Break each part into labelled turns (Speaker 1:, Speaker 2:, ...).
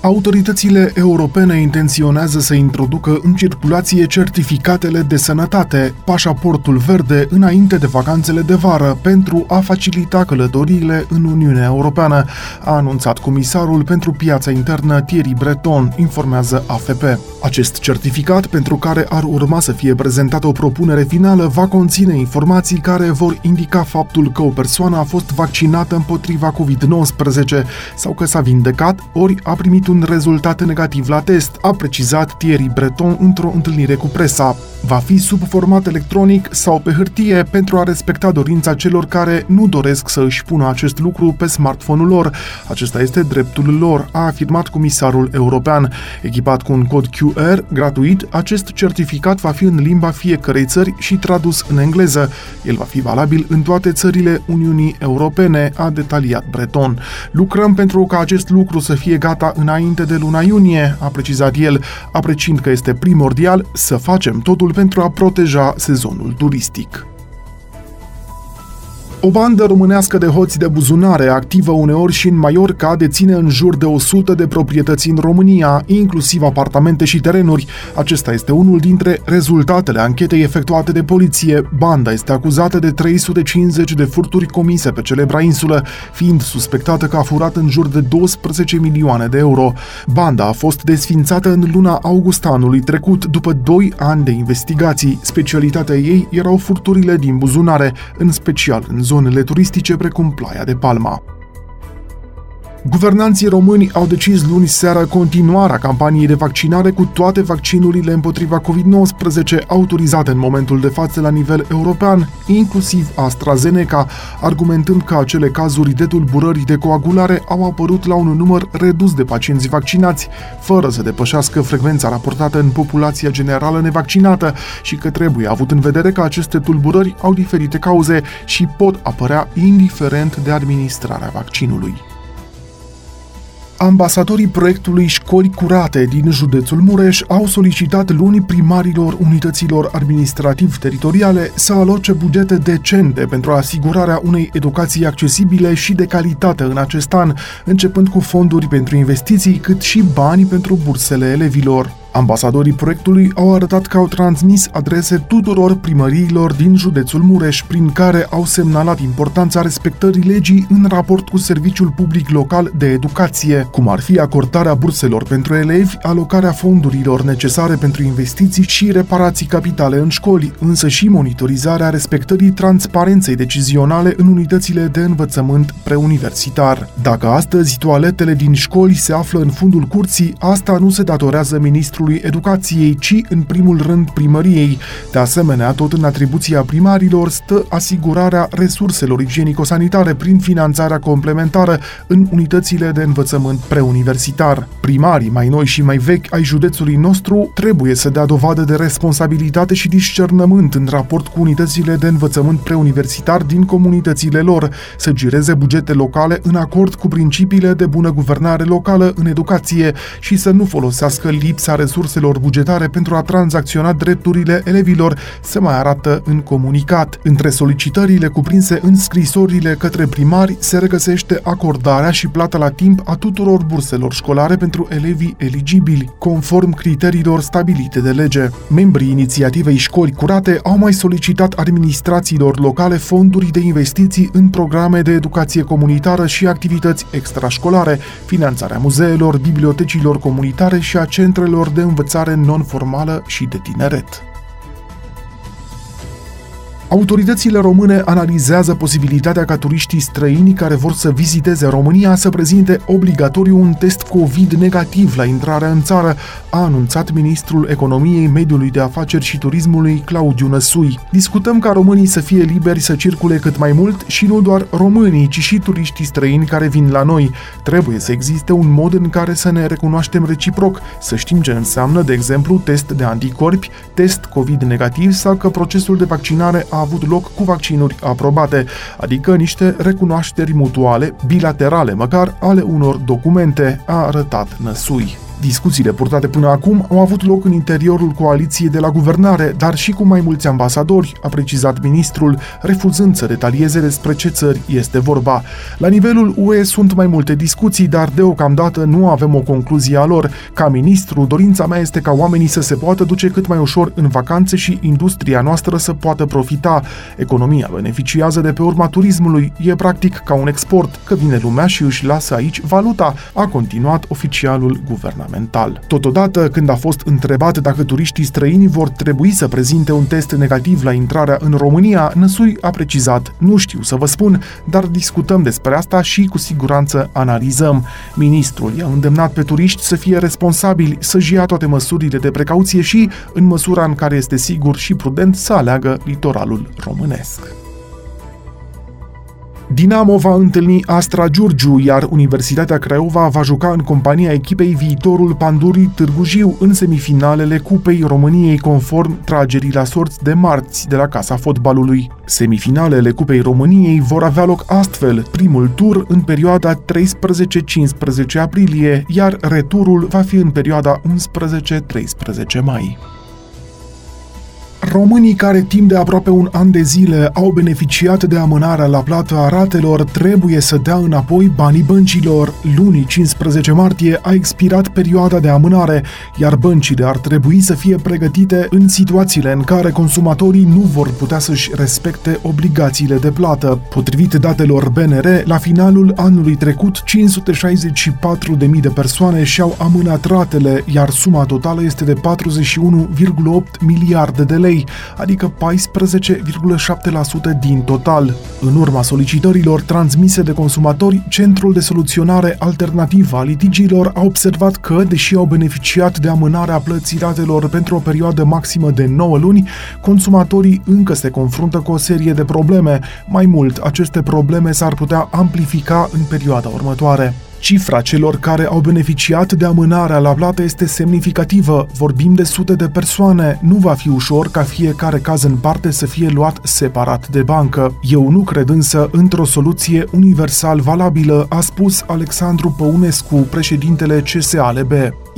Speaker 1: Autoritățile europene intenționează să introducă în circulație certificatele de sănătate, pașaportul verde, înainte de vacanțele de vară, pentru a facilita călătoriile în Uniunea Europeană, a anunțat comisarul pentru piața internă Thierry Breton, informează AFP. Acest certificat, pentru care ar urma să fie prezentată o propunere finală, va conține informații care vor indica faptul că o persoană a fost vaccinată împotriva COVID-19 sau că s-a vindecat ori a primit un un rezultat negativ la test, a precizat Thierry Breton într-o întâlnire cu presa. Va fi sub format electronic sau pe hârtie pentru a respecta dorința celor care nu doresc să își pună acest lucru pe smartphone-ul lor. Acesta este dreptul lor, a afirmat comisarul european. Echipat cu un cod QR gratuit, acest certificat va fi în limba fiecărei țări și tradus în engleză. El va fi valabil în toate țările Uniunii Europene, a detaliat Breton. Lucrăm pentru ca acest lucru să fie gata înainte înainte de luna iunie, a precizat el, apreciind că este primordial să facem totul pentru a proteja sezonul turistic. O bandă românească de hoți de buzunare, activă uneori și în Mallorca, deține în jur de 100 de proprietăți în România, inclusiv apartamente și terenuri. Acesta este unul dintre rezultatele anchetei efectuate de poliție. Banda este acuzată de 350 de furturi comise pe celebra insulă, fiind suspectată că a furat în jur de 12 milioane de euro. Banda a fost desfințată în luna august anului trecut, după 2 ani de investigații. Specialitatea ei erau furturile din buzunare, în special în zonele turistice precum Playa de Palma. Guvernanții români au decis luni seara continuarea campaniei de vaccinare cu toate vaccinurile împotriva COVID-19 autorizate în momentul de față la nivel european, inclusiv AstraZeneca, argumentând că acele cazuri de tulburări de coagulare au apărut la un număr redus de pacienți vaccinați, fără să depășească frecvența raportată în populația generală nevaccinată și că trebuie avut în vedere că aceste tulburări au diferite cauze și pot apărea indiferent de administrarea vaccinului. Ambasadorii proiectului Școli Curate din județul Mureș au solicitat luni primarilor unităților administrativ-teritoriale să aloce bugete decente pentru asigurarea unei educații accesibile și de calitate în acest an, începând cu fonduri pentru investiții, cât și bani pentru bursele elevilor. Ambasadorii proiectului au arătat că au transmis adrese tuturor primăriilor din județul Mureș, prin care au semnalat importanța respectării legii în raport cu Serviciul Public Local de Educație, cum ar fi acordarea burselor pentru elevi, alocarea fondurilor necesare pentru investiții și reparații capitale în școli, însă și monitorizarea respectării transparenței decizionale în unitățile de învățământ preuniversitar. Dacă astăzi toaletele din școli se află în fundul curții, asta nu se datorează ministrului Ministerului Educației, ci în primul rând primăriei. De asemenea, tot în atribuția primarilor stă asigurarea resurselor igienico-sanitare prin finanțarea complementară în unitățile de învățământ preuniversitar. Primarii mai noi și mai vechi ai județului nostru trebuie să dea dovadă de responsabilitate și discernământ în raport cu unitățile de învățământ preuniversitar din comunitățile lor, să gireze bugete locale în acord cu principiile de bună guvernare locală în educație și să nu folosească lipsa resurselor resurselor bugetare pentru a tranzacționa drepturile elevilor, se mai arată în comunicat. Între solicitările cuprinse în scrisorile către primari se regăsește acordarea și plata la timp a tuturor burselor școlare pentru elevii eligibili, conform criteriilor stabilite de lege. Membrii inițiativei Școli Curate au mai solicitat administrațiilor locale fonduri de investiții în programe de educație comunitară și activități extrașcolare, finanțarea muzeelor, bibliotecilor comunitare și a centrelor de învățare non-formală și de tineret. Autoritățile române analizează posibilitatea ca turiștii străini care vor să viziteze România să prezinte obligatoriu un test COVID negativ la intrarea în țară, a anunțat ministrul Economiei, Mediului de Afaceri și Turismului Claudiu Năsui. Discutăm ca românii să fie liberi să circule cât mai mult și nu doar românii, ci și turiștii străini care vin la noi. Trebuie să existe un mod în care să ne recunoaștem reciproc, să știm ce înseamnă, de exemplu, test de anticorpi, test COVID negativ sau că procesul de vaccinare a avut loc cu vaccinuri aprobate, adică niște recunoașteri mutuale, bilaterale măcar, ale unor documente, a arătat Năsui. Discuțiile purtate până acum au avut loc în interiorul coaliției de la guvernare, dar și cu mai mulți ambasadori, a precizat ministrul, refuzând să detalieze despre ce țări este vorba. La nivelul UE sunt mai multe discuții, dar deocamdată nu avem o concluzie a lor. Ca ministru, dorința mea este ca oamenii să se poată duce cât mai ușor în vacanțe și industria noastră să poată profita. Economia beneficiază de pe urma turismului, e practic ca un export, că vine lumea și își lasă aici valuta, a continuat oficialul guvernamental. Totodată, când a fost întrebat dacă turiștii străini vor trebui să prezinte un test negativ la intrarea în România, Năsui a precizat, nu știu să vă spun, dar discutăm despre asta și cu siguranță analizăm. Ministrul i-a îndemnat pe turiști să fie responsabili, să-și ia toate măsurile de precauție și, în măsura în care este sigur și prudent, să aleagă litoralul românesc. Dinamo va întâlni Astra Giurgiu, iar Universitatea Craiova va juca în compania echipei viitorul Pandurii Târgu Jiu în semifinalele Cupei României conform tragerii la sorți de marți de la Casa Fotbalului. Semifinalele Cupei României vor avea loc astfel, primul tur în perioada 13-15 aprilie, iar returul va fi în perioada 11-13 mai. Românii care timp de aproape un an de zile au beneficiat de amânarea la plată a ratelor trebuie să dea înapoi banii băncilor. Lunii 15 martie a expirat perioada de amânare, iar băncile ar trebui să fie pregătite în situațiile în care consumatorii nu vor putea să-și respecte obligațiile de plată. Potrivit datelor BNR, la finalul anului trecut, 564.000 de persoane și-au amânat ratele, iar suma totală este de 41,8 miliarde de lei lei, adică 14,7% din total. În urma solicitărilor transmise de consumatori, Centrul de Soluționare Alternativă a Litigiilor a observat că, deși au beneficiat de amânarea plății ratelor pentru o perioadă maximă de 9 luni, consumatorii încă se confruntă cu o serie de probleme. Mai mult, aceste probleme s-ar putea amplifica în perioada următoare. Cifra celor care au beneficiat de amânarea la plată este semnificativă. Vorbim de sute de persoane. Nu va fi ușor ca fiecare caz în parte să fie luat separat de bancă. Eu nu cred însă într-o soluție universal valabilă, a spus Alexandru Păunescu, președintele CSALB.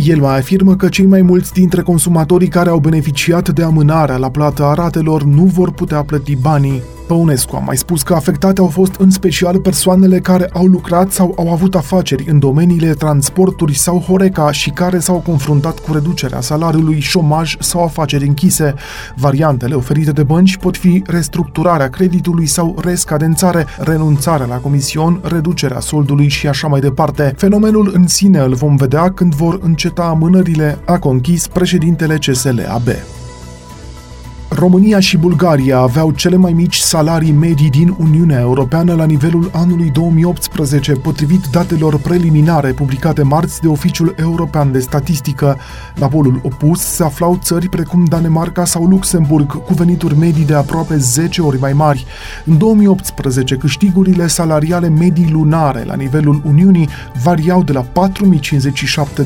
Speaker 1: El mai afirmă că cei mai mulți dintre consumatorii care au beneficiat de amânarea la plată a ratelor nu vor putea plăti banii. Păunescu a mai spus că afectate au fost în special persoanele care au lucrat sau au avut afaceri în domeniile transporturi sau Horeca și care s-au confruntat cu reducerea salariului, șomaj sau afaceri închise. Variantele oferite de bănci pot fi restructurarea creditului sau rescadențare, renunțarea la comision, reducerea soldului și așa mai departe. Fenomenul în sine îl vom vedea când vor înceta amânările, a conchis președintele CSL AB. România și Bulgaria aveau cele mai mici salarii medii din Uniunea Europeană la nivelul anului 2018, potrivit datelor preliminare publicate marți de Oficiul European de Statistică. La polul opus se aflau țări precum Danemarca sau Luxemburg, cu venituri medii de aproape 10 ori mai mari. În 2018, câștigurile salariale medii lunare la nivelul Uniunii variau de la 4.057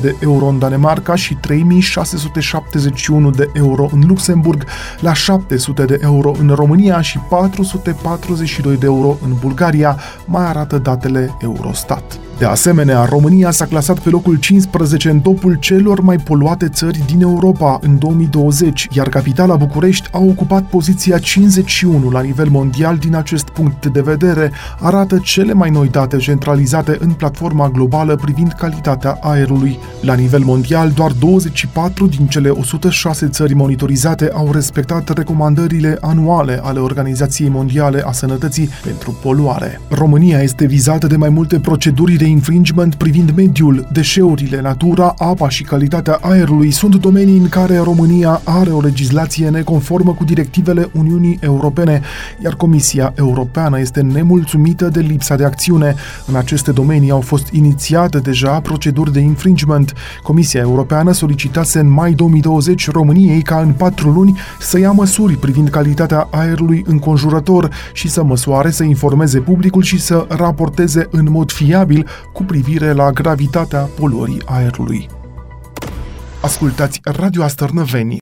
Speaker 1: de euro în Danemarca și 3.671 de euro în Luxemburg, la 700 de euro în România și 442 de euro în Bulgaria, mai arată datele Eurostat. De asemenea, România s-a clasat pe locul 15 în topul celor mai poluate țări din Europa în 2020, iar capitala București a ocupat poziția 51 la nivel mondial din acest punct de vedere, arată cele mai noi date centralizate în platforma globală privind calitatea aerului. La nivel mondial, doar 24 din cele 106 țări monitorizate au respectat recomandările anuale ale Organizației Mondiale a Sănătății pentru poluare. România este vizată de mai multe proceduri de infringement privind mediul, deșeurile, natura, apa și calitatea aerului sunt domenii în care România are o legislație neconformă cu directivele Uniunii Europene, iar Comisia Europeană este nemulțumită de lipsa de acțiune. În aceste domenii au fost inițiate deja proceduri de infringement. Comisia Europeană solicitase în mai 2020 României ca în patru luni să ia măsuri privind calitatea aerului înconjurător și să măsoare, să informeze publicul și să raporteze în mod fiabil cu privire la gravitatea poluării aerului. Ascultați Radio Astărnăveni